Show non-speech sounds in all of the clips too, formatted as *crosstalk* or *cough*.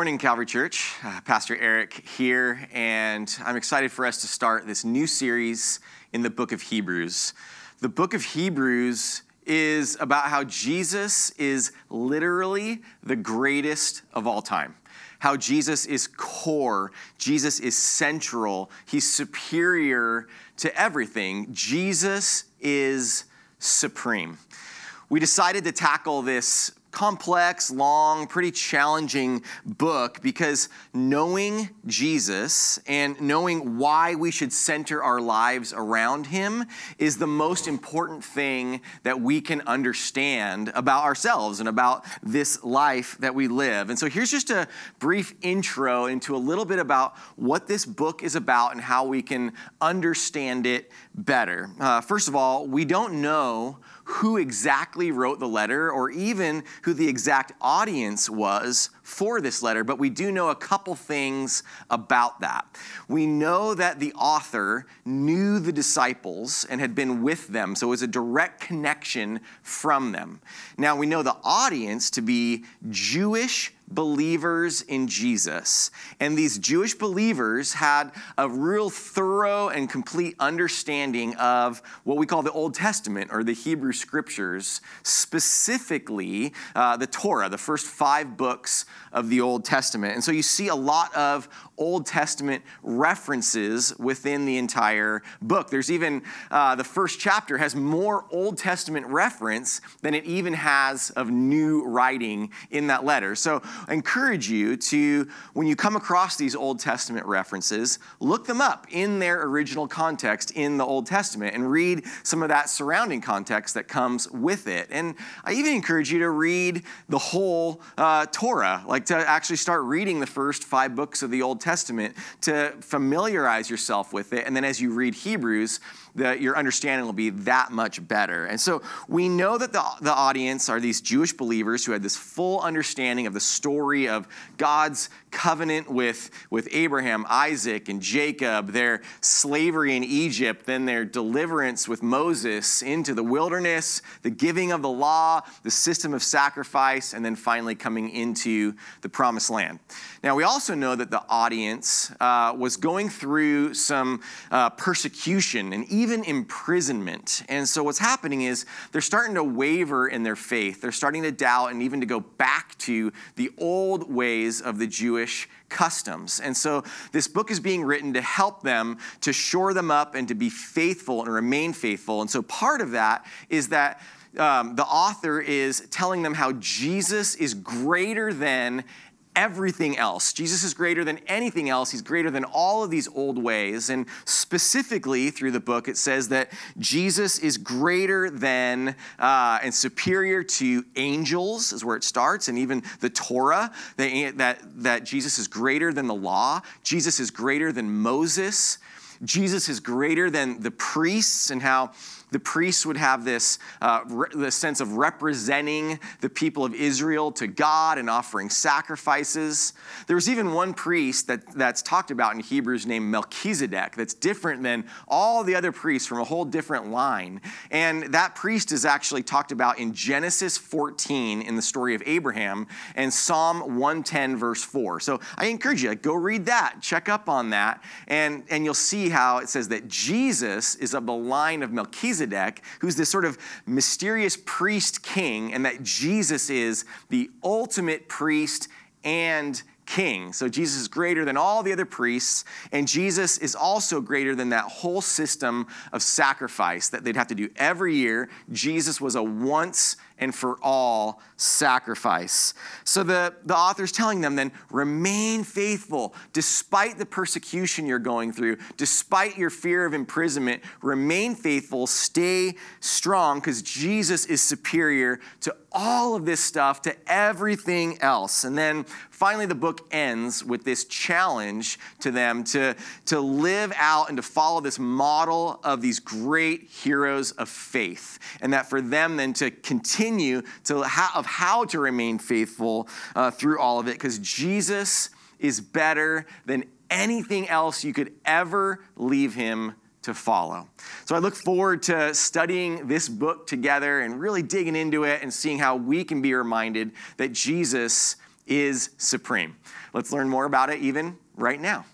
Morning, Calvary Church. Uh, Pastor Eric here, and I'm excited for us to start this new series in the book of Hebrews. The book of Hebrews is about how Jesus is literally the greatest of all time. How Jesus is core, Jesus is central, he's superior to everything. Jesus is supreme. We decided to tackle this complex, long, pretty challenging book because knowing Jesus and knowing why we should center our lives around him is the most important thing that we can understand about ourselves and about this life that we live. And so here's just a brief intro into a little bit about what this book is about and how we can understand it better. Uh, first of all, we don't know who exactly wrote the letter or even who the exact audience was for this letter, but we do know a couple things about that. We know that the author knew the disciples and had been with them, so it was a direct connection from them. Now, we know the audience to be Jewish believers in Jesus. And these Jewish believers had a real thorough and complete understanding of what we call the Old Testament or the Hebrew Scriptures, specifically uh, the Torah, the first five books of the Old Testament. And so you see a lot of Old Testament references within the entire book. There's even uh, the first chapter has more Old Testament reference than it even has of new writing in that letter. So I encourage you to, when you come across these Old Testament references, look them up in their original context in the Old Testament and read some of that surrounding context that comes with it. And I even encourage you to read the whole uh, Torah, like to actually start reading the first five books of the Old Testament to familiarize yourself with it. And then as you read Hebrews, the, your understanding will be that much better. And so we know that the, the audience are these Jewish believers who had this full understanding of the story of God's covenant with, with Abraham, Isaac, and Jacob, their slavery in Egypt, then their deliverance with Moses into the wilderness, the giving of the law, the system of sacrifice, and then finally coming into the promised land. Now, we also know that the audience uh, was going through some uh, persecution and even imprisonment. And so, what's happening is they're starting to waver in their faith. They're starting to doubt and even to go back to the old ways of the Jewish customs. And so, this book is being written to help them to shore them up and to be faithful and remain faithful. And so, part of that is that. Um, the author is telling them how Jesus is greater than everything else. Jesus is greater than anything else. He's greater than all of these old ways. And specifically through the book, it says that Jesus is greater than uh, and superior to angels, is where it starts, and even the Torah, that, that, that Jesus is greater than the law. Jesus is greater than Moses. Jesus is greater than the priests and how the priests would have this, uh, re- sense of representing the people of Israel to God and offering sacrifices. There was even one priest that, that's talked about in Hebrews named Melchizedek that's different than all the other priests from a whole different line. And that priest is actually talked about in Genesis 14 in the story of Abraham and Psalm 110, verse 4. So I encourage you, go read that, check up on that, and, and you'll see how it says that Jesus is of the line of Melchizedek Melchizedek, who's this sort of mysterious priest king, and that Jesus is the ultimate priest and king. So Jesus is greater than all the other priests, and Jesus is also greater than that whole system of sacrifice that they'd have to do every year. Jesus was a once and for all sacrifice. So the, the author's telling them then remain faithful despite the persecution you're going through, despite your fear of imprisonment. Remain faithful, stay strong, because Jesus is superior to all of this stuff, to everything else. And then finally, the book ends with this challenge to them to, to live out and to follow this model of these great heroes of faith. And that for them then to continue continue to how, of how to remain faithful uh, through all of it because Jesus is better than anything else you could ever leave him to follow. So I look forward to studying this book together and really digging into it and seeing how we can be reminded that Jesus is supreme. Let's learn more about it even right now.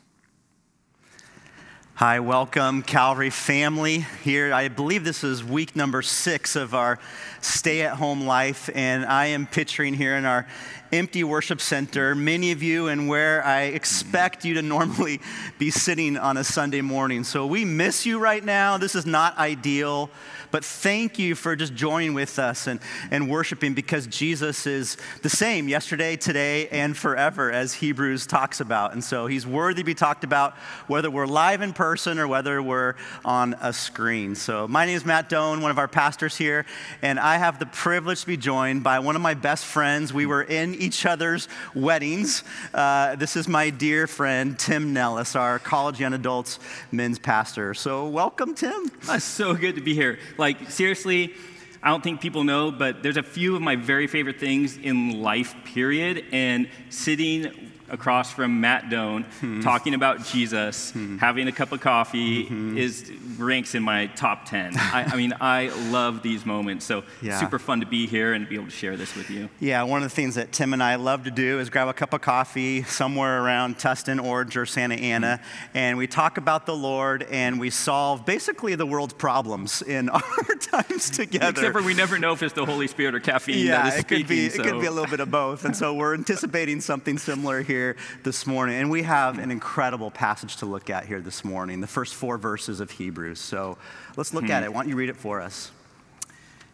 Hi, welcome, Calvary family. Here, I believe this is week number six of our stay at home life, and I am picturing here in our empty worship center many of you and where I expect you to normally be sitting on a Sunday morning. So we miss you right now. This is not ideal. But thank you for just joining with us and, and worshiping because Jesus is the same yesterday, today, and forever, as Hebrews talks about. And so he's worthy to be talked about, whether we're live in person or whether we're on a screen. So my name is Matt Doan, one of our pastors here, and I have the privilege to be joined by one of my best friends. We were in each other's weddings. Uh, this is my dear friend, Tim Nellis, our college young adults men's pastor. So welcome, Tim. It's so good to be here. Like, seriously, I don't think people know, but there's a few of my very favorite things in life, period. And sitting across from Matt Doan, *laughs* hmm. talking about Jesus, hmm. having a cup of coffee mm-hmm. is ranks in my top 10. I, I, mean, I love these moments. So yeah. super fun to be here and be able to share this with you. Yeah, one of the things that Tim and I love to do is grab a cup of coffee somewhere around Tustin, Orange, or Santa Ana, mm-hmm. and we talk about the Lord and we solve basically the world's problems in *laughs* our times together. Except for we never know if it's the Holy Spirit or caffeine yeah, it speaking, could be. So. It could be a little bit of both. And so we're *laughs* anticipating something similar here here this morning. And we have an incredible passage to look at here this morning, the first four verses of Hebrews. So let's look hmm. at it. Why don't you read it for us?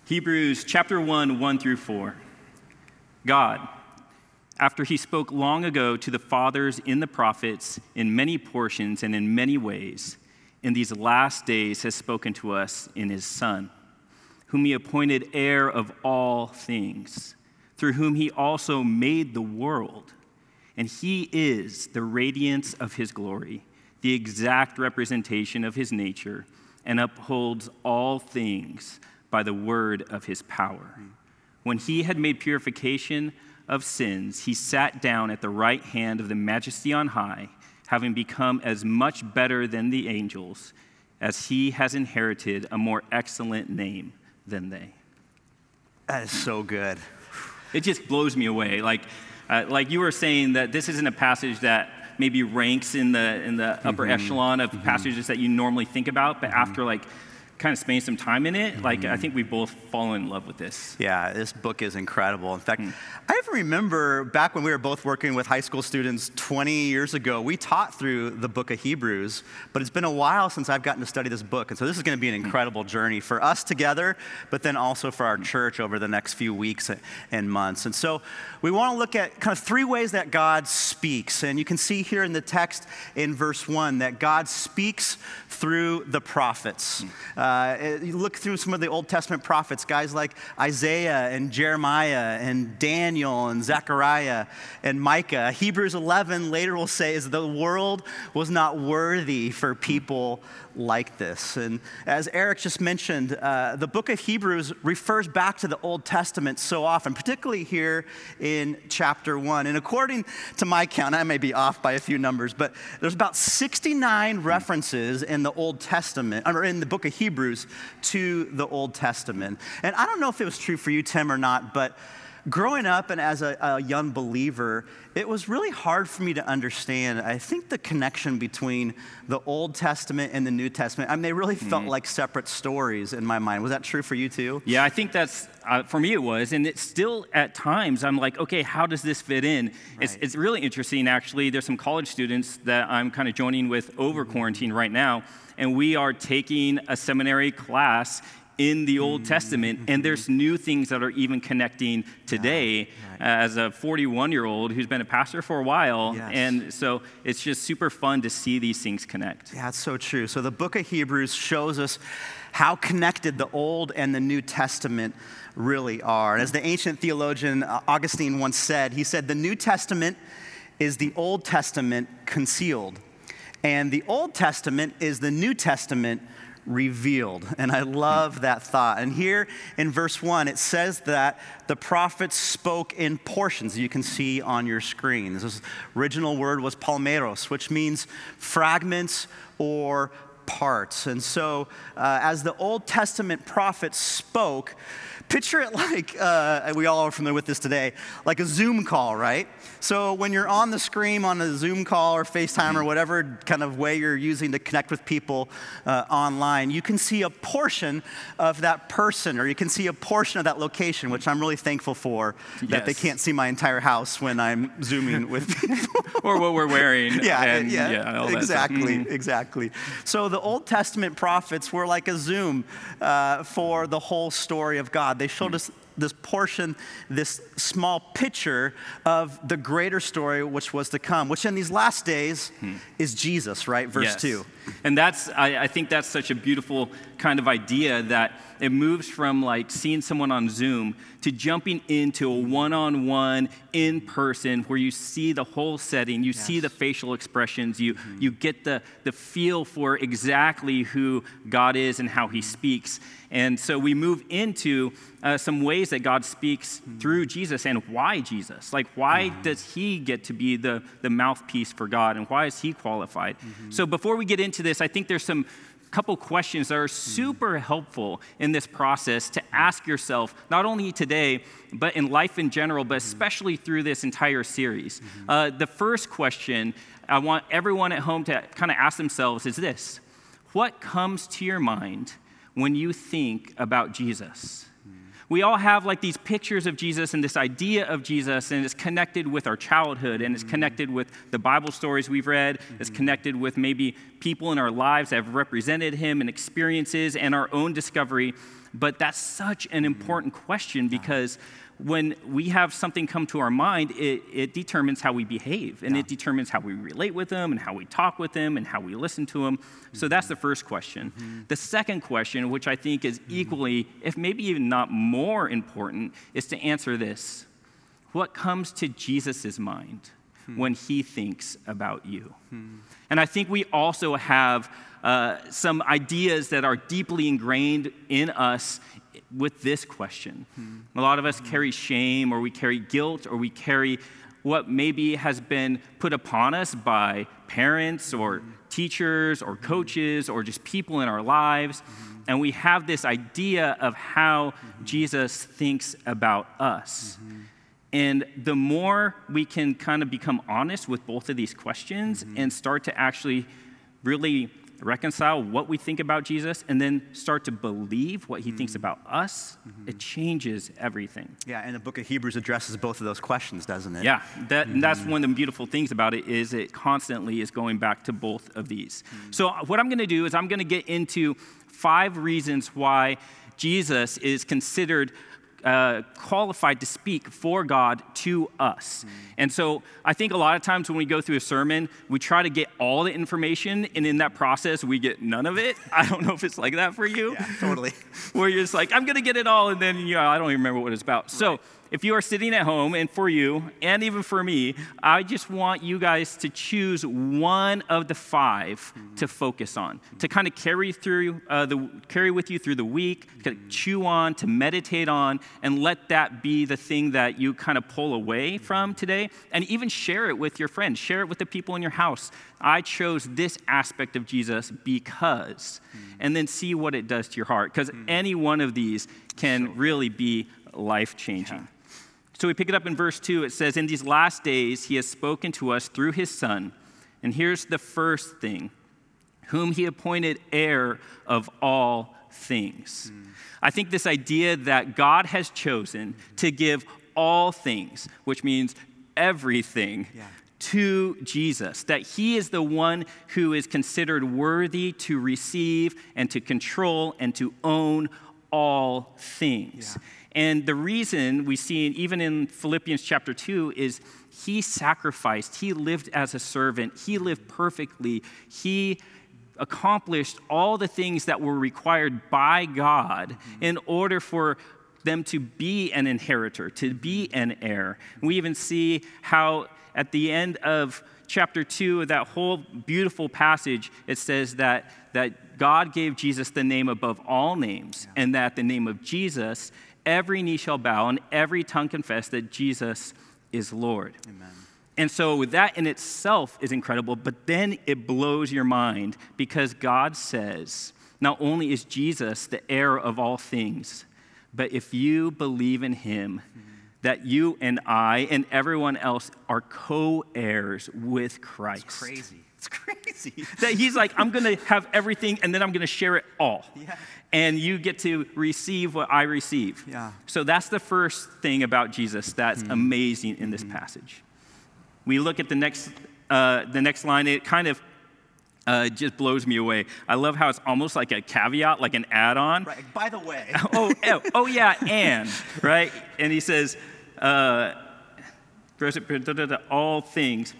Hebrews chapter 1, 1 through 4. God, after he spoke long ago to the fathers in the prophets in many portions and in many ways, in these last days has spoken to us in his Son, whom he appointed heir of all things, through whom he also made the world and he is the radiance of his glory, the exact representation of his nature, and upholds all things by the word of his power. When he had made purification of sins, he sat down at the right hand of the majesty on high, having become as much better than the angels, as he has inherited a more excellent name than they. That is so good. It just blows me away. Like, uh, like you were saying, that this isn't a passage that maybe ranks in the, in the upper mm-hmm. echelon of mm-hmm. passages that you normally think about, but mm-hmm. after like kind of spending some time in it, mm-hmm. like I mm-hmm. think we both fallen in love with this. Yeah, this book is incredible. In fact, mm. I even remember back when we were both working with high school students 20 years ago, we taught through the book of Hebrews, but it's been a while since I've gotten to study this book. And so this is going to be an mm. incredible mm. journey for us together, but then also for our mm. church over the next few weeks and months. And so we want to look at kind of three ways that God speaks. And you can see here in the text in verse 1 that God speaks through the prophets. Mm. Uh, uh, you look through some of the Old Testament prophets, guys like Isaiah and Jeremiah and Daniel and Zechariah and Micah. Hebrews 11 later will say is the world was not worthy for people like this. And as Eric just mentioned, uh, the book of Hebrews refers back to the Old Testament so often, particularly here in chapter one. And according to my count, I may be off by a few numbers, but there's about 69 references in the Old Testament, or in the book of Hebrews, to the Old Testament. And I don't know if it was true for you, Tim, or not, but growing up and as a, a, young believer, it was really hard for me to understand. I think the connection between the Old Testament and the New Testament, I mean, they really felt mm-hmm. like separate stories in my mind. Was that true for you too? Yeah, I think that's, uh, for me it was. And it's still at times, I'm like, okay, how does this fit in? Right. It's, it's really interesting, actually. There's some college students that I'm kind of joining with over mm-hmm. quarantine right now. And we are taking a seminary class in the Old mm. Testament, and there's new things that are even connecting today ah, uh, as a 41 year old who's been a pastor for a while. Yes. And so it's just super fun to see these things connect. Yeah, it's so true. So the book of Hebrews shows us how connected the Old and the New Testament really are. And as the ancient theologian uh, Augustine once said, he said, The New Testament is the Old Testament concealed, and the Old Testament is the New Testament revealed. And I love that thought. And here in verse 1, it says that the prophets spoke in portions, you can see on your screen. This original word was polymeros, which means fragments or parts. And so, uh, as the Old Testament prophets spoke, picture it like, uh, we all are familiar with this today, like a Zoom call, right? So when you're on the screen on a Zoom call or FaceTime or whatever kind of way you're using to connect with people uh, online, you can see a portion of that person or you can see a portion of that location, which I'm really thankful for that they can't see my entire house when I'm Zooming with *laughs* people. or what we're wearing. *laughs* yeah, and, yeah, all that stuff. exactly, Mhm. exactly. So the Old Testament prophets were like a Zoom uh, for the whole story of God. They showed us this portion, this small picture of the greater story which was to come, which in these last days hmm. is Jesus, right? Verse Yes. 2. And that's, I, I think that's such a beautiful kind of idea that it moves from like seeing someone on Zoom to jumping into a one on one, in person, where you see the whole setting, you see the facial expressions, you, hmm. you get the, the feel for exactly who God is and how He speaks. And so we move into uh, some ways that God speaks hmm. through Jesus and why Jesus. Like, why hmm. does he get to be the, the mouthpiece for God and why is he qualified? Hmm. So, before we get into this, I think there's some couple questions that are super helpful in this process to ask yourself, not only today, but in life in general, but especially through this entire series. Uh, the first question I want everyone at home to kind of ask themselves is this What comes to your mind when you think about Jesus? We all have like these pictures of Jesus and this idea of Jesus, and it's connected with our childhood, and it's mm-hmm. connected with the Bible stories we've read, it's mm-hmm. connected with maybe people in our lives that have represented him and experiences and our own discovery. But that's such an mm-hmm. important question because when we have something come to our mind, it, it determines how we behave and it determines how we relate with them and how we talk with them and how we listen to them. So that's the mm-hmm. first question. Mm-hmm. The second question, which I think is mm-hmm. equally, if maybe even not more important, is to answer this. What comes to Jesus' mind hmm. when he thinks about you? Hmm. And I think we also have uh, some ideas that are deeply ingrained in us with this question. Hmm. A lot of us hmm. carry shame, or we carry guilt, or we carry what maybe has been put upon us by parents, or hmm. teachers, or coaches, or just people in our lives. And we have this idea of how Jesus thinks about us. And the more we can kind of become honest with both of these questions and start to actually really reconcile what we think about Jesus and then start to believe what he thinks mm-hmm. about us, mm-hmm. it changes everything. Yeah, and the book of Hebrews addresses both of those questions, doesn't it? Yeah, that, and that's one of the beautiful things about it is it constantly is going back to both of these. So what I'm going to do is I'm going to get into five reasons why Jesus is considered uh, qualified to speak for God to us. And so I think a lot of times when we go through a sermon, we try to get all the information, and in that process, we get none of it. *laughs* I don't know if it's like that for you Yeah, totally. *laughs* where you're just like, I'm going to get it all, and then you know, I don't even remember what it's about. So if you are sitting at home, and for you, and even for me, I just want you guys to choose one of the 5 mm-hmm. to focus on, to kind of carry through uh, the carry with you through the week, to mm-hmm. chew on, to meditate on, and let that be the thing that you kind of pull away mm-hmm. from today, and even share it with your friends, share it with the people in your house. I chose this aspect of Jesus because, and then see what it does to your heart, because any one of these can really be life changing. So we pick it up in verse 2. It says, In these last days, he has spoken to us through his Son. And here's the first thing whom he appointed heir of all things. Hmm. I think this idea that God has chosen hmm. to give all things, which means everything, Yeah. to Jesus, that he is the one who is considered worthy to receive and to control and to own all things. Yeah. And the reason we see, even in Philippians chapter 2, is he sacrificed, he lived as a servant, he lived perfectly, he accomplished all the things that were required by God mm-hmm. in order for them to be an inheritor, to be an heir. We even see how at the end of chapter 2 of that whole beautiful passage, it says that, that God gave Jesus the name above all names, and that the name of Jesus, every knee shall bow and every tongue confess that Jesus is Lord. Amen. And so that in itself is incredible, but then it blows your mind because God says, not only is Jesus the heir of all things, but if you believe in him, mm-hmm. that you and I and everyone else are co heirs with Christ. It's crazy. It's crazy. *laughs* That he's like, I'm going to have everything and then I'm going to share it all. Yeah. And you get to receive what I receive. Yeah. So that's the first thing about Jesus that's amazing in this passage. We look at the next, uh, the next line, it kind of uh, just blows me away. I love how it's almost like a caveat, like an add on. Right. By the way, *laughs* oh, oh, oh, yeah, and, right? And he says, uh, all things.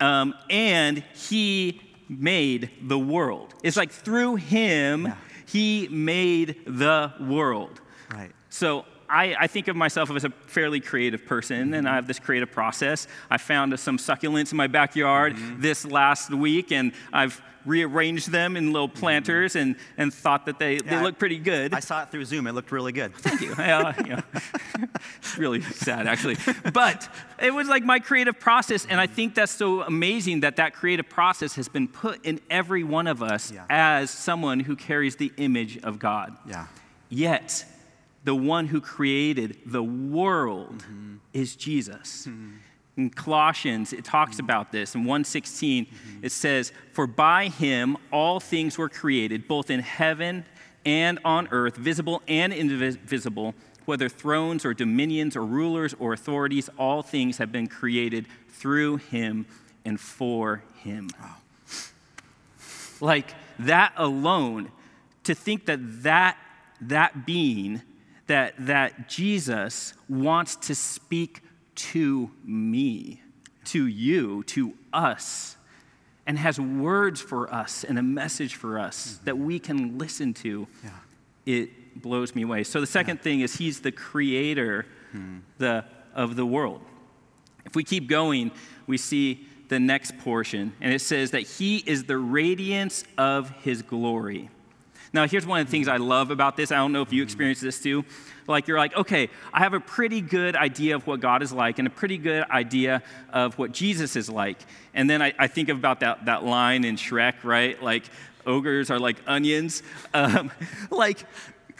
Um, and he made the world. It's like through him, Yeah. he made the world. right. So I, I think of myself as a fairly creative person, and mm-hmm. I have this creative process. I found some succulents in my backyard mm-hmm. this last week, and I've rearranged them in little mm-hmm. planters and, and thought that they, they Yeah, look pretty good. I saw it through Zoom. It looked really good. *laughs* Thank you. Yeah, yeah. *laughs* It's really sad, actually. But it was like my creative process, and I mm-hmm. think that's so amazing that that creative process has been put in every one of us Yeah. as someone who carries the image of God. Yeah. Yet, the one who created the world mm-hmm. is Jesus. In Colossians, it talks mm-hmm. about this. In 116, mm-hmm. it says, For by him all things were created, both in heaven and on earth, visible and invisible, whether thrones or dominions or rulers or authorities, all things have been created through him and for him. Like that alone, to think that that, that being, that, that Jesus wants to speak to me, to you, to us, and has words for us and a message for us mm-hmm. that we can listen to, Yeah. it blows me away. So the second thing is he's the creator hmm. the, of the world. If we keep going, we see the next portion, and it says that he is the radiance of his glory. Now, here's one of the things I love about this. I don't know if you experience this too. Like, you're like, okay, I have a pretty good idea of what God is like and a pretty good idea of what Jesus is like. And then I, I think about that, that line in Shrek, right? Like, ogres are like onions. *laughs* Um, like,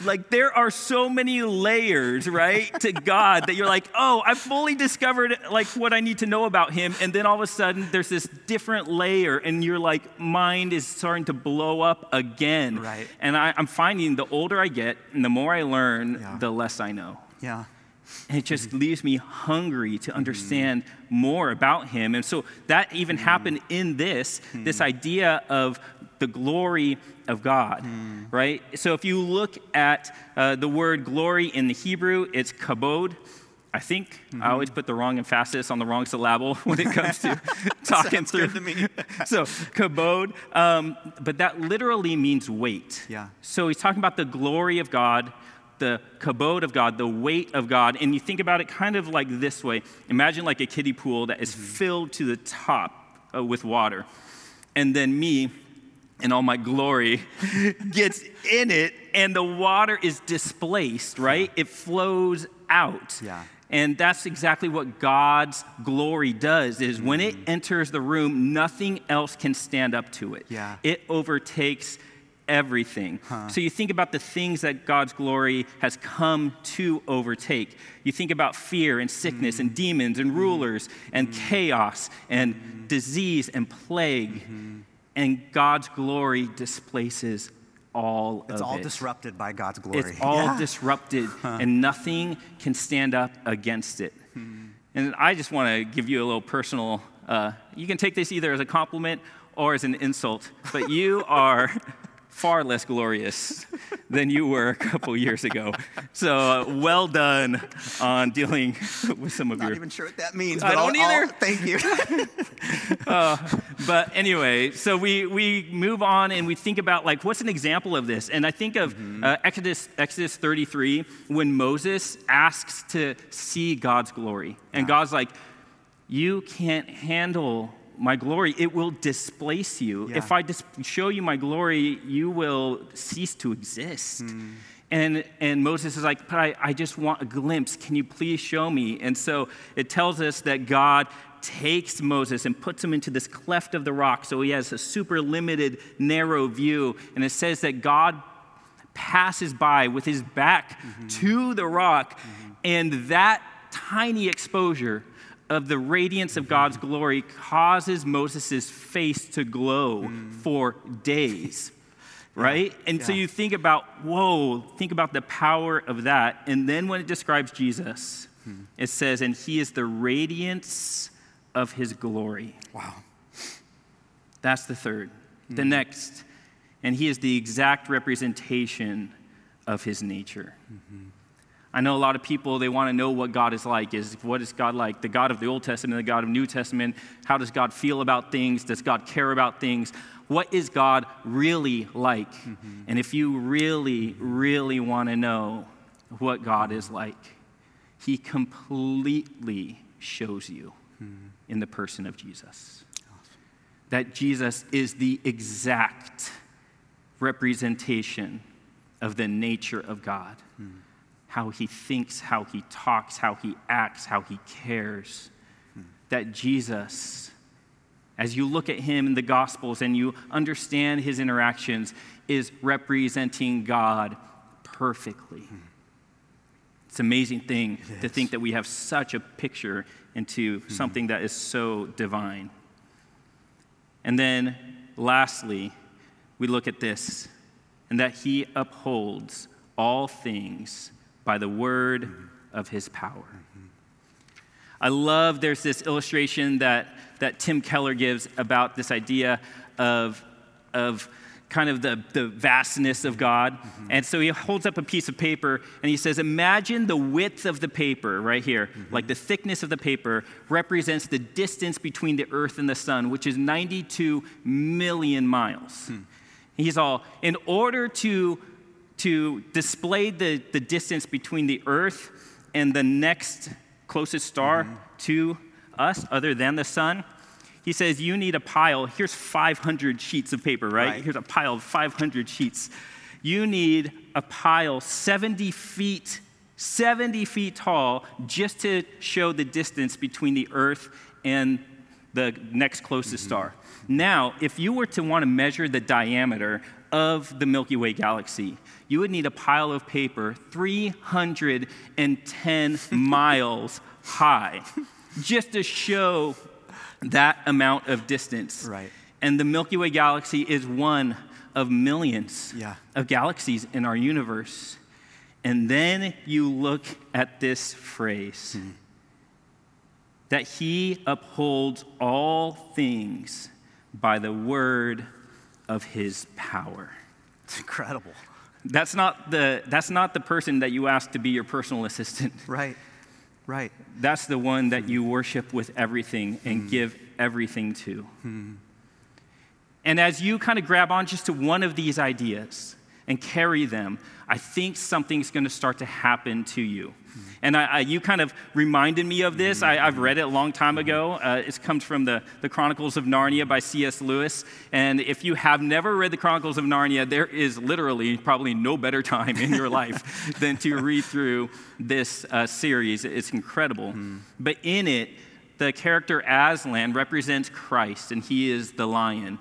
like there are so many layers right to god that you're like oh i've fully discovered like what i need to know about him and then all of a sudden there's this different layer and your like mind is starting to blow up again Right. and I, i'm finding the older i get and the more i learn Yeah. the less i know Yeah. and it just mm-hmm. leaves me hungry to mm-hmm. understand more about him. And so that even mm-hmm. happened in this, this idea of the glory of God, right? So if you look at uh, the word glory in the Hebrew, it's kabod. I think I always put the wrong emphasis on the wrong syllable *laughs* when it comes to *laughs* talking through. to me. *laughs* so kabod, um, but that literally means weight. Yeah. So he's talking about the glory of God, the kabod of God, the weight of God. And you think about it kind of like this way Imagine like a kiddie pool that is filled to the top uh, with water. And then me and all my glory *laughs* gets in it, and the water is displaced, right? It flows out. Yeah. And that's exactly what God's glory does is when it mm. enters the room, nothing else can stand up to it. Yeah. It overtakes everything. So you think about the things that God's glory has come to overtake. You think about fear and sickness and mm. demons and mm. rulers and chaos and disease and plague. Mm-hmm. And God's glory displaces all It's all it. disrupted by God's glory. It's all Yeah. disrupted, and nothing can stand up against it. And I just want to give you a little personal. Uh, you can take this either as a compliment or as an insult, but you *laughs* are far less glorious than you were a couple years ago. So uh, well done on dealing with some of Not your. Not even sure what that means. I but I'll- don't I'll- either. thank you. *laughs* but anyway, so we, we move on and we think about like what's an example of this, and I think of uh, Exodus Exodus 33 when Moses asks to see God's glory, and God's like, "You can't handle my glory; it will displace you. Yeah. If I dis- show you my glory, you will cease to exist." And, and Moses is like, but I, I just want a glimpse. Can you please show me? And so it tells us that God takes Moses and puts him into this cleft of the rock so he has a super limited, narrow view. And it says that God passes by with his back mm-hmm. to the rock, mm-hmm. and that tiny exposure of the radiance of God's glory causes Moses' face to glow mm. for days. *laughs* Right? Yeah. And yeah. so you think about, whoa, think about the power of that. And then when it describes Jesus, hmm. it says, and he is the radiance of his glory. Wow. That's the third. Hmm. The next, and he is the exact representation of his nature. Mm-hmm. I know a lot of people, they want to know what God is like. Is what is God like? The God of the Old Testament, the God of New Testament. How does God feel about things? Does God care about things? What is God really like? Mm-hmm. And if you really, really want to know what God is like, He completely shows you mm-hmm. in the person of Jesus. That Jesus is the exact representation of the nature of God. Mm how he thinks, how he talks, how he acts, how he cares. Hmm. That Jesus, as you look at him in the Gospels and you understand his interactions, is representing God perfectly. Hmm. It's an amazing thing to think that we have such a picture into hmm. something that is so divine. And then, lastly, we look at this, and that he upholds all things by the word of his power. I love there's this illustration that, that Tim Keller gives about this idea of, of kind of the, the vastness of God. Mm-hmm. And so he holds up a piece of paper and he says, Imagine the width of the paper right here, mm-hmm. like the thickness of the paper represents the distance between the earth and the sun, which is 92 million miles. Hmm. He's all, in order to to display the, the distance between the earth and the next closest star mm-hmm. to us, other than the sun. He says, You need a pile. Here's 500 sheets of paper, right? right? Here's a pile of 500 sheets. You need a pile 70 feet, 70 feet tall, just to show the distance between the earth and the next closest mm-hmm. star. Now, if you were to want to measure the diameter of the Milky Way galaxy, you would need a pile of paper 310 *laughs* miles high just to show that amount of distance. Right. And the Milky Way galaxy is one of millions yeah. of galaxies in our universe. And then you look at this phrase hmm. that he upholds all things by the word of his power. It's incredible. That's not the, that's not the person that you ask to be your personal assistant. *laughs* Right, right. That's the one that you worship with everything and mm. give everything to. Mm. And as you kind of grab on just to one of these ideas and carry them, I think something's going to start to happen to you. And I, I, you kind of reminded me of this. I, have read it a long time ago. Uh, it comes from the, the Chronicles of Narnia by C.S. Lewis. And if you have never read the Chronicles of Narnia, there is literally probably no better time in your life *laughs* than to read through this uh, series. It's incredible. Mm. But in it, the character Aslan represents Christ, and he is the lion.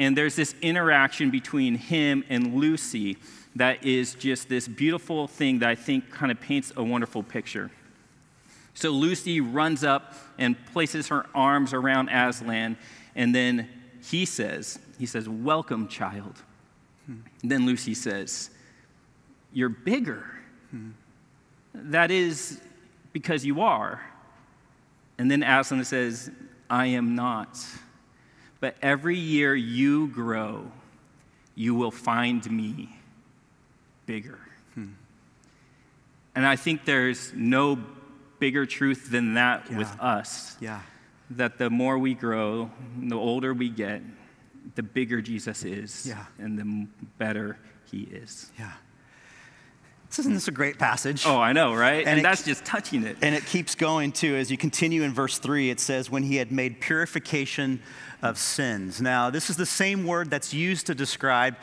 And there's this interaction between him and Lucy that is just this beautiful thing that I think kind of paints a wonderful picture. So Lucy runs up and places her arms around Aslan, and then he says, he says, Welcome, child. Hmm. Then Lucy says, You're bigger. Hmm. That is because you are. And then Aslan says, I am not. But every year you grow, you will find me bigger. Hmm. And I think there's no bigger truth than that yeah. with us. Yeah. That the more we grow, the older we get, the bigger Jesus is, yeah. and the better he is. Yeah. Isn't this a great passage? Oh, I know, right? And, and it, that's just touching it. And it keeps going too. As you continue in verse 3, it says, When he had made purification of sins. Now, this is the same word that's used to describe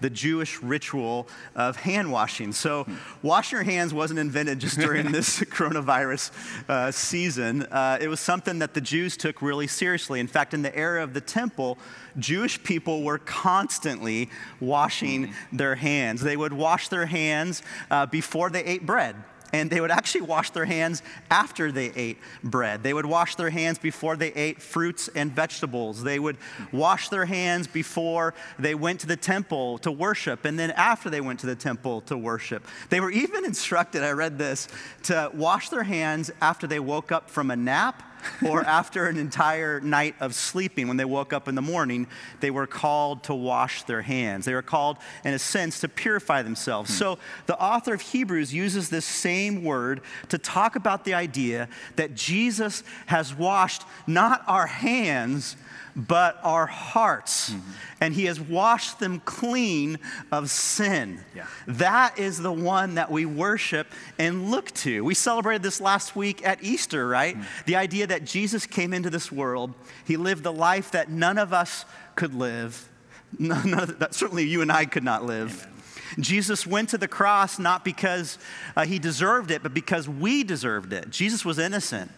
the Jewish ritual of hand washing. So, washing your hands wasn't invented just during *laughs* this coronavirus uh, season. Uh, it was something that the Jews took really seriously. In fact, in the era of the temple, Jewish people were constantly washing their hands. They would wash their hands uh, before they ate bread and they would actually wash their hands after they ate bread. They would wash their hands before they ate fruits and vegetables. They would wash their hands before they went to the temple to worship, and then after they went to the temple to worship. They were even instructed, I read this, to wash their hands after they woke up from a nap or after an entire night of sleeping, when they woke up in the morning, they were called to wash their hands. They were called, in a sense, to purify themselves. Hmm. So the author of Hebrews uses this same word to talk about the idea that Jesus has washed not our hands, but our hearts. Mm-hmm. And he has washed them clean of sin. Yeah. That is the one that we worship and look to. We celebrated this last week at Easter, right? Mm-hmm. The idea that Jesus came into this world, he lived the life that none of us could live. *laughs* None of, that certainly you and I could not live. Amen. Jesus went to the cross not because uh, he deserved it, but because we deserved it. Jesus was innocent.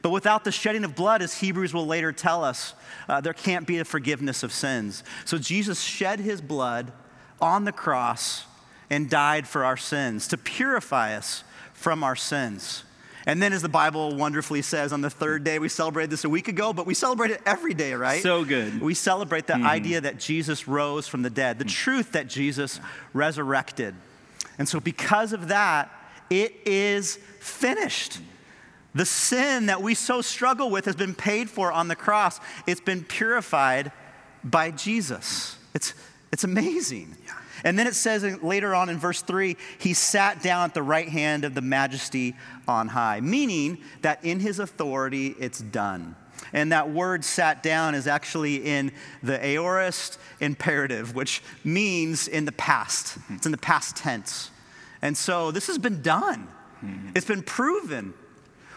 But without the shedding of blood, as Hebrews will later tell us, uh, there can't be a forgiveness of sins. So Jesus shed his blood on the cross and died for our sins to purify us from our sins. And then, as the Bible wonderfully says, on the third day, we celebrated this a week ago, but we celebrate it every day, right? So good. We celebrate the mm. idea that Jesus rose from the dead, the mm. truth that Jesus resurrected. And so, because of that, it is finished. The sin that we so struggle with has been paid for on the cross. It's been purified by Jesus. It's, it's amazing. Yeah. And then it says later on in verse 3 he sat down at the right hand of the majesty on high, meaning that in his authority it's done. And that word sat down is actually in the aorist imperative, which means in the past. It's in the past tense. And so this has been done, mm-hmm. it's been proven.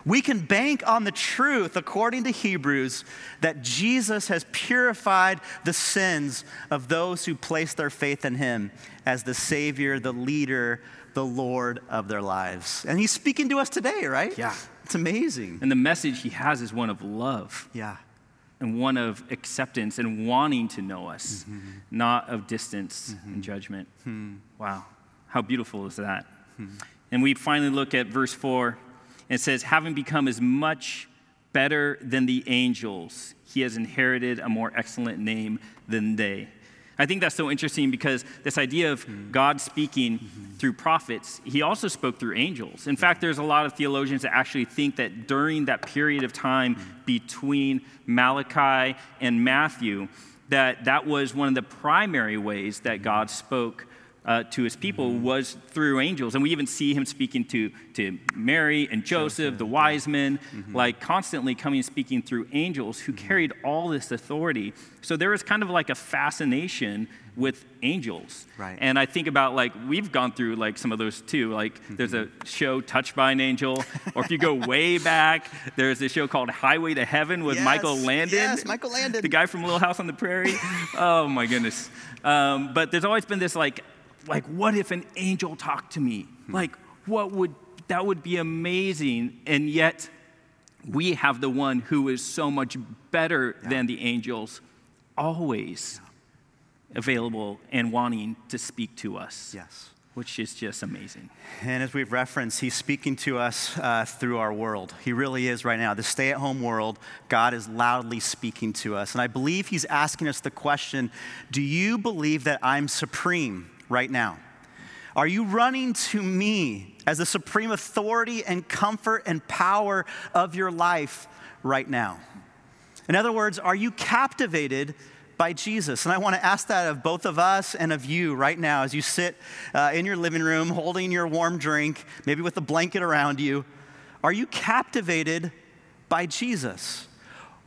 We can bank on the truth, according to Hebrews, that Jesus has purified the sins of those who place their faith in him as the Savior, the leader, the Lord of their lives. And he's speaking to us today, right? Yeah. It's amazing. And the message he has is one of love. Yeah. And one of acceptance and wanting to know us, mm-hmm. not of distance mm-hmm. and judgment. Hmm. Wow. How beautiful is that? Hmm. And we finally look at verse 4 it says, having become as much better than the angels, he has inherited a more excellent name than they. I think that's so interesting because this idea of mm-hmm. God speaking mm-hmm. through prophets, he also spoke through angels. In fact, there's a lot of theologians that actually think that during that period of time mm-hmm. between Malachi and Matthew, that that was one of the primary ways that God spoke uh, to his people mm-hmm. was through angels. And we even see him speaking to, to Mary and Joseph, Joseph the wise men, mm-hmm. like constantly coming and speaking through angels who mm-hmm. carried all this authority. So there was kind of like a fascination with angels. Right. And I think about like we've gone through like some of those too. Like mm-hmm. there's a show Touched by an Angel, or if you go *laughs* way back, there's a show called Highway to Heaven with yes, Michael Landon. Yes, Michael Landon, the guy from Little House on the Prairie. *laughs* oh my goodness. Um, but there's always been this like like, what if an angel talked to me? Hmm. Like, what would, that would be amazing. And yet, we have the one who is so much better yeah. than the angels, always yeah. available and wanting to speak to us. Yes. Which is just amazing. And as we've referenced, he's speaking to us uh, through our world. He really is right now. The stay at home world, God is loudly speaking to us. And I believe he's asking us the question Do you believe that I'm supreme? Right now? Are you running to me as the supreme authority and comfort and power of your life right now? In other words, are you captivated by Jesus? And I want to ask that of both of us and of you right now as you sit uh, in your living room holding your warm drink, maybe with a blanket around you. Are you captivated by Jesus?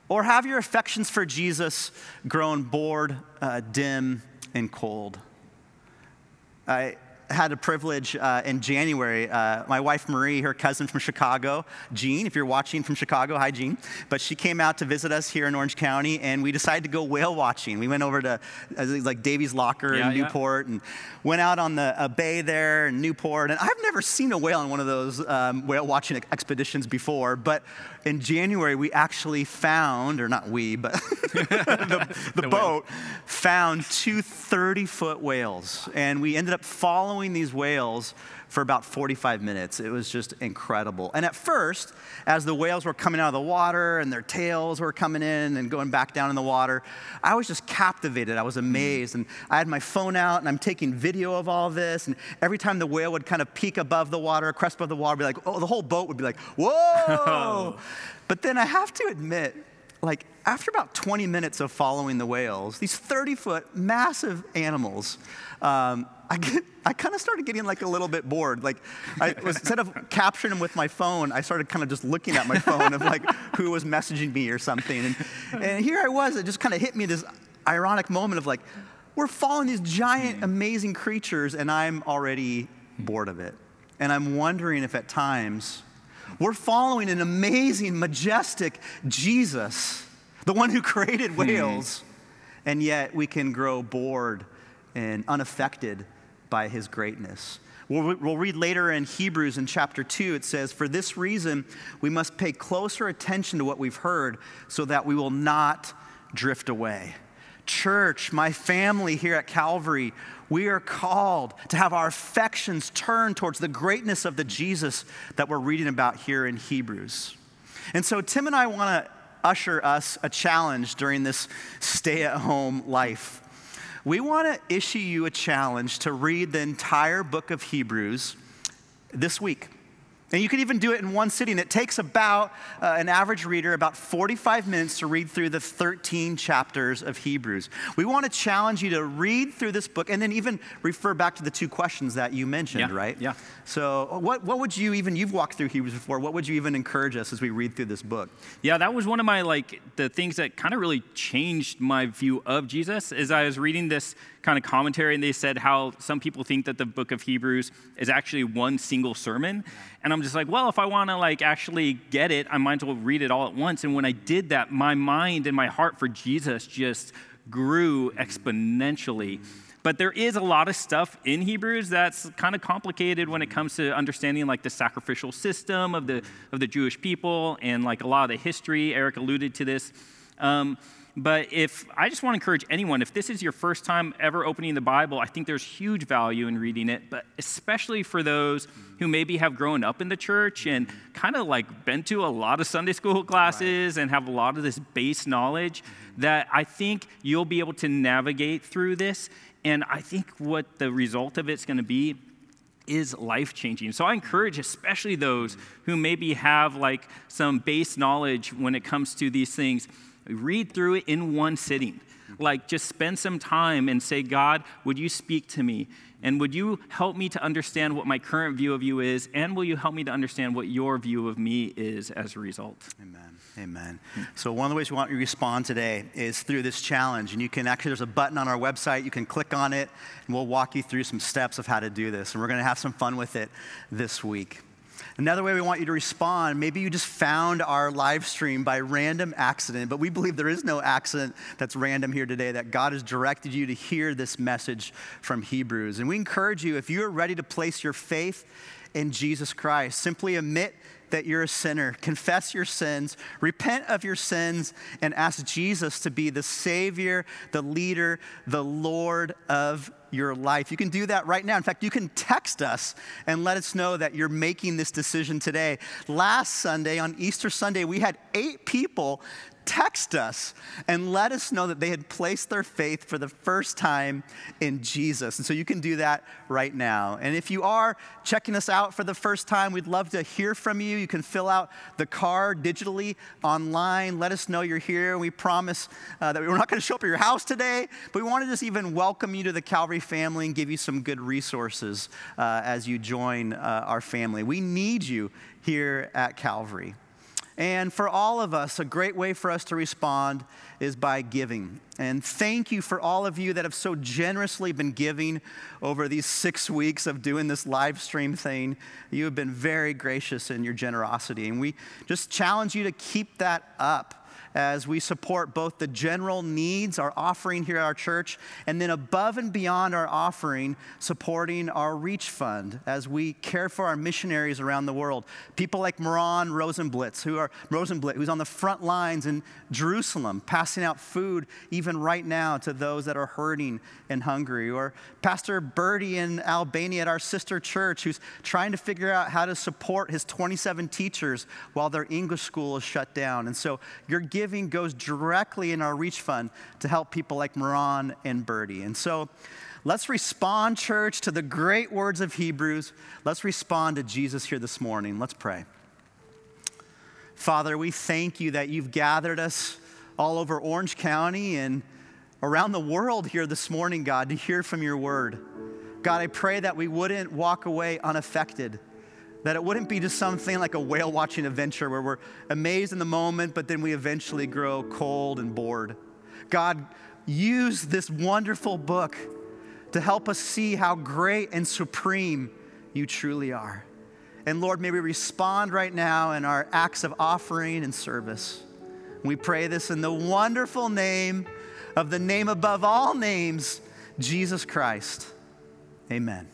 Or have your affections for Jesus grown bored, uh, dim, and cold? I, had a privilege uh, in January. Uh, my wife Marie, her cousin from Chicago, Jean, if you're watching from Chicago, hi Jean. But she came out to visit us here in Orange County, and we decided to go whale watching. We went over to uh, like Davey's Locker Yeah, in yeah. Newport and went out on the uh, bay there in Newport. And I've never seen a whale on one of those um, whale watching expeditions before. But in January, we actually found, or not we, but *laughs* the, *laughs* the, The whale. boat found two 30 foot whales. And we ended up following these whales for about 45 minutes. It was just incredible. And at first, as the whales were coming out of the water and their tails were coming in and going back down in the water, I was just captivated. I was amazed. And I had my phone out and I'm taking video of all this. And every time the whale would kind of peek above the water, crest above the water, be like, oh, the whole boat would be like, whoa. *laughs* but then I have to admit, like after about 20 minutes of following the whales, these 30 foot massive animals, um, I, get, I kind of started getting like a little bit bored. Like I was, instead of capturing them with my phone, I started kind of just looking at my phone of like who was messaging me or something. And, and here I was, it just kind of hit me this ironic moment of like, we're following these giant, hmm. amazing creatures, and I'm already bored of it. And I'm wondering if at times we're following an amazing, majestic Jesus, the one who created hmm. whales, and yet we can grow bored and unaffected by his greatness. We'll, read later in Hebrews in chapter 2, it says, For this reason, we must pay closer attention to what we've heard so that we will not drift away. Church, my family here at Calvary, we are called to have our affections turned towards the greatness of the Jesus that we're reading about here in Hebrews. And so, Tim and I want to usher us a challenge during this stay at home life. We want to issue you a challenge to read the entire book of Hebrews this week. And you can even do it in one sitting. It takes about uh, an average reader about 45 minutes to read through the 13 chapters of Hebrews. We want to challenge you to read through this book and then even refer back to the two questions that you mentioned, Yeah, right? yeah. So, what, what would you even, you've walked through Hebrews before, what would you even encourage us as we read through this book? Yeah, that was one of my like the things that kind of really changed my view of Jesus. As I was reading this kind of commentary, and they said how some people think that the book of Hebrews is actually one single sermon, and I'm just like, well, if I want to like actually get it, I might as well read it all at once. And when I did that, my mind and my heart for Jesus just grew exponentially. But there is a lot of stuff in Hebrews that's kind of complicated when it comes to understanding like the sacrificial system of the of the Jewish people and like a lot of the history. Eric alluded to this. Um, but if I just want to encourage anyone, if this is your first time ever opening the Bible, I think there's huge value in reading it, but especially for those who maybe have grown up in the church and kind of like been to a lot of Sunday school classes and have a lot of this base knowledge, that I think you'll be able to navigate through this. And I think what the result of it's going to be is life changing. So I encourage, especially those who maybe have like some base knowledge when it comes to these things, read through it in one sitting. Like just spend some time and say, God, would you speak to me? And would you help me to understand what my current view of you is? And will you help me to understand what your view of me is as a result? Amen. Amen. So, one of the ways we want you to respond today is through this challenge. And you can actually, there's a button on our website. You can click on it, and we'll walk you through some steps of how to do this. And we're going to have some fun with it this week. Another way we want you to respond, maybe you just found our live stream by random accident, but we believe there is no accident that's random here today, that God has directed you to hear this message from Hebrews. And we encourage you, if you're ready to place your faith in Jesus Christ, simply admit that you're a sinner, confess your sins, repent of your sins, and ask Jesus to be the Savior, the leader, the Lord of your life. You can do that right now. In fact, you can text us and let us know that you're making this decision today. Last Sunday, on Easter Sunday, we had eight people text us and let us know that they had placed their faith for the first time in Jesus. And so you can do that right now. And if you are checking us out for the first time, we'd love to hear from you. You can fill out the card digitally online. Let us know you're here. We promise uh, that we're not going to show up at your house today, but we want to just even welcome you to the Calvary family and give you some good resources uh, as you join uh, our family. We need you here at Calvary. And for all of us, a great way for us to respond is by giving. And thank you for all of you that have so generously been giving over these six weeks of doing this live stream thing. You have been very gracious in your generosity. And we just challenge you to keep that up as we support both the general needs, our offering here at our church, and then above and beyond our offering, supporting our Reach Fund as we care for our missionaries around the world. People like Moran Rosenblitz, who are Rosenblit, who's on the front lines in Jerusalem, passing out food even right now to those that are hurting and hungry. Or Pastor Birdie in Albania at our sister church, who's trying to figure out how to support his 27 teachers while their English school is shut down. And so your giving goes directly in our Reach Fund to help people like Moran and Birdie. And so let's respond, church, to the great words of Hebrews. Let's respond to Jesus here this morning. Let's pray. Father, we thank you that you've gathered us all over Orange County and around the world here this morning, God, to hear from your word. God, I pray that we wouldn't walk away unaffected, that it wouldn't be just something like a whale watching adventure where we're amazed in the moment, but then we eventually grow cold and bored. God, use this wonderful book to help us see how great and supreme you truly are. And Lord, may we respond right now in our acts of offering and service. We pray this in the wonderful name of the name above all names, Jesus Christ. Amen.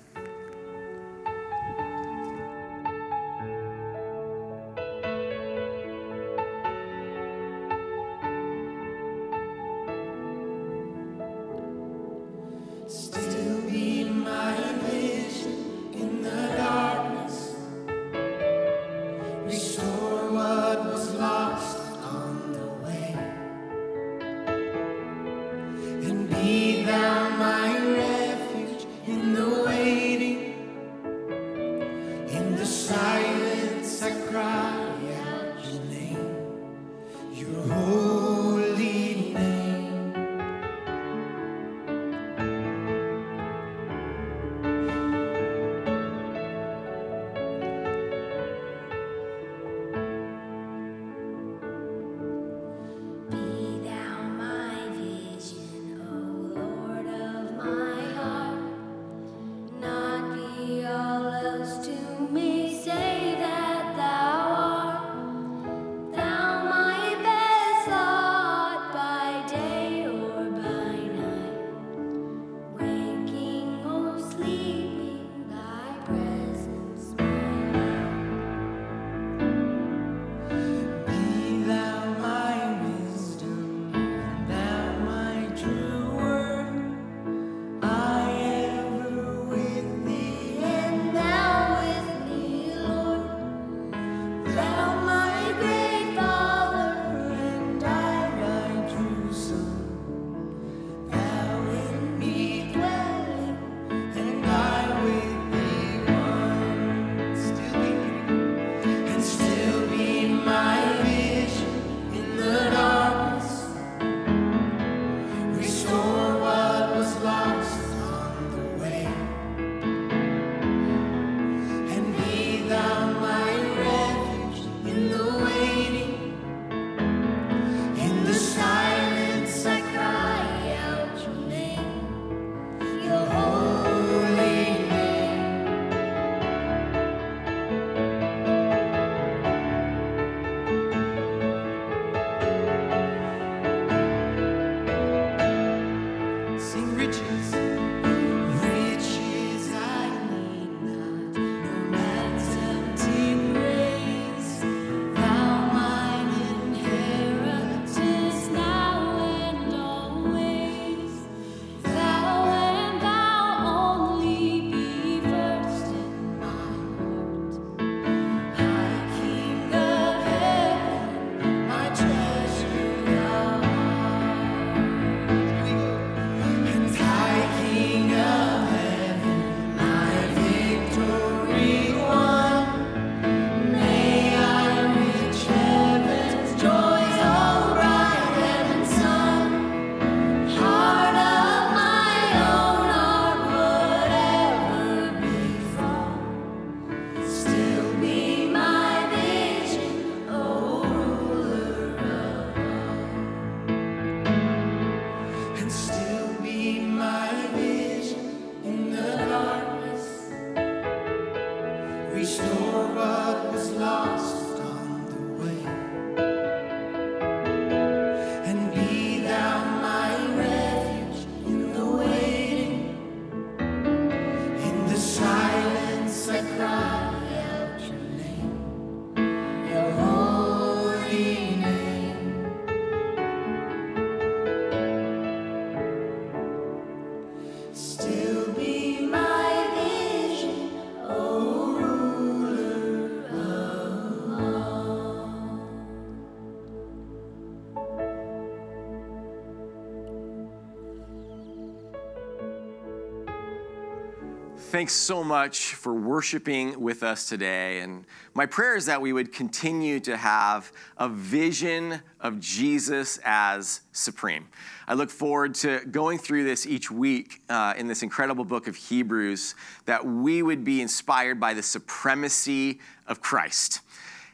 Thanks so much for worshiping with us today. And my prayer is that we would continue to have a vision of Jesus as supreme. I look forward to going through this each week uh, in this incredible book of Hebrews, that we would be inspired by the supremacy of Christ.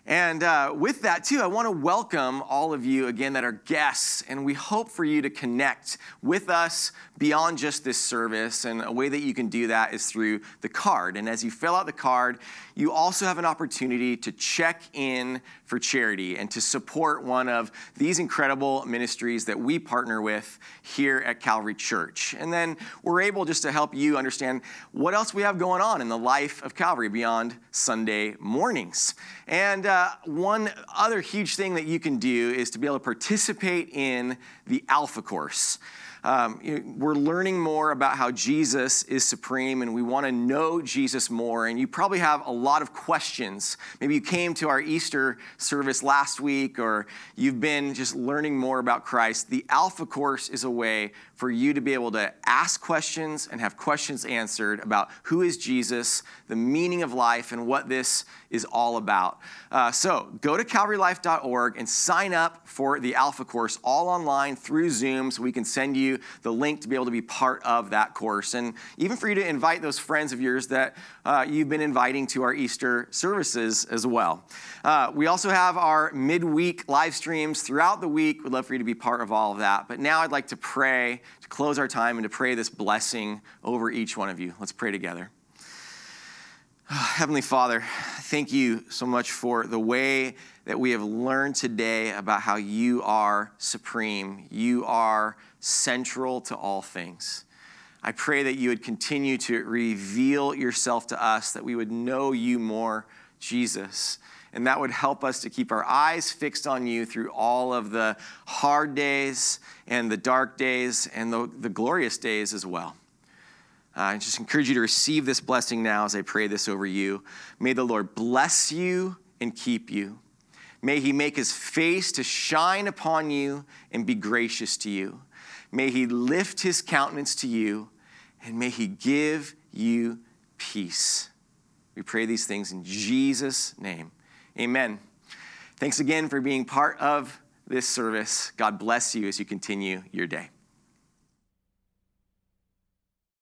And uh, with that, too, I want to welcome all of you again that are guests, and we hope for you to connect with us beyond just this service. And a way that you can do that is through the card. And as you fill out the card, you also have an opportunity to check in for charity and to support one of these incredible ministries that we partner with here at Calvary Church. And then we're able just to help you understand what else we have going on in the life of Calvary beyond Sunday mornings. And uh, one other huge thing that you can do is to be able to participate in the Alpha Course. Um, you know, we're learning more about how Jesus is supreme and we want to know Jesus more. And you probably have a lot of questions. Maybe you came to our Easter service last week or you've been just learning more about Christ. The Alpha Course is a way for you to be able to ask questions and have questions answered about who is Jesus, the meaning of life, and what this is all about. Uh, so go to calvarylife.org and sign up for the Alpha course all online through Zoom so we can send you the link to be able to be part of that course. And even for you to invite those friends of yours that uh, you've been inviting to our Easter services as well. Uh, we also have our midweek live streams throughout the week. We'd love for you to be part of all of that. But now I'd like to pray to close our time and to pray this blessing over each one of you. Let's pray together. *sighs* Heavenly Father, thank you so much for the way that we have learned today about how you are supreme. You are central to all things. I pray that you would continue to reveal yourself to us, that we would know you more, Jesus. And that would help us to keep our eyes fixed on you through all of the hard days and the dark days and the, the glorious days as well. Uh, I just encourage you to receive this blessing now as I pray this over you. May the Lord bless you and keep you. May he make his face to shine upon you and be gracious to you. May he lift his countenance to you and may he give you peace. We pray these things in Jesus' name. Amen. Thanks again for being part of this service. God bless you as you continue your day.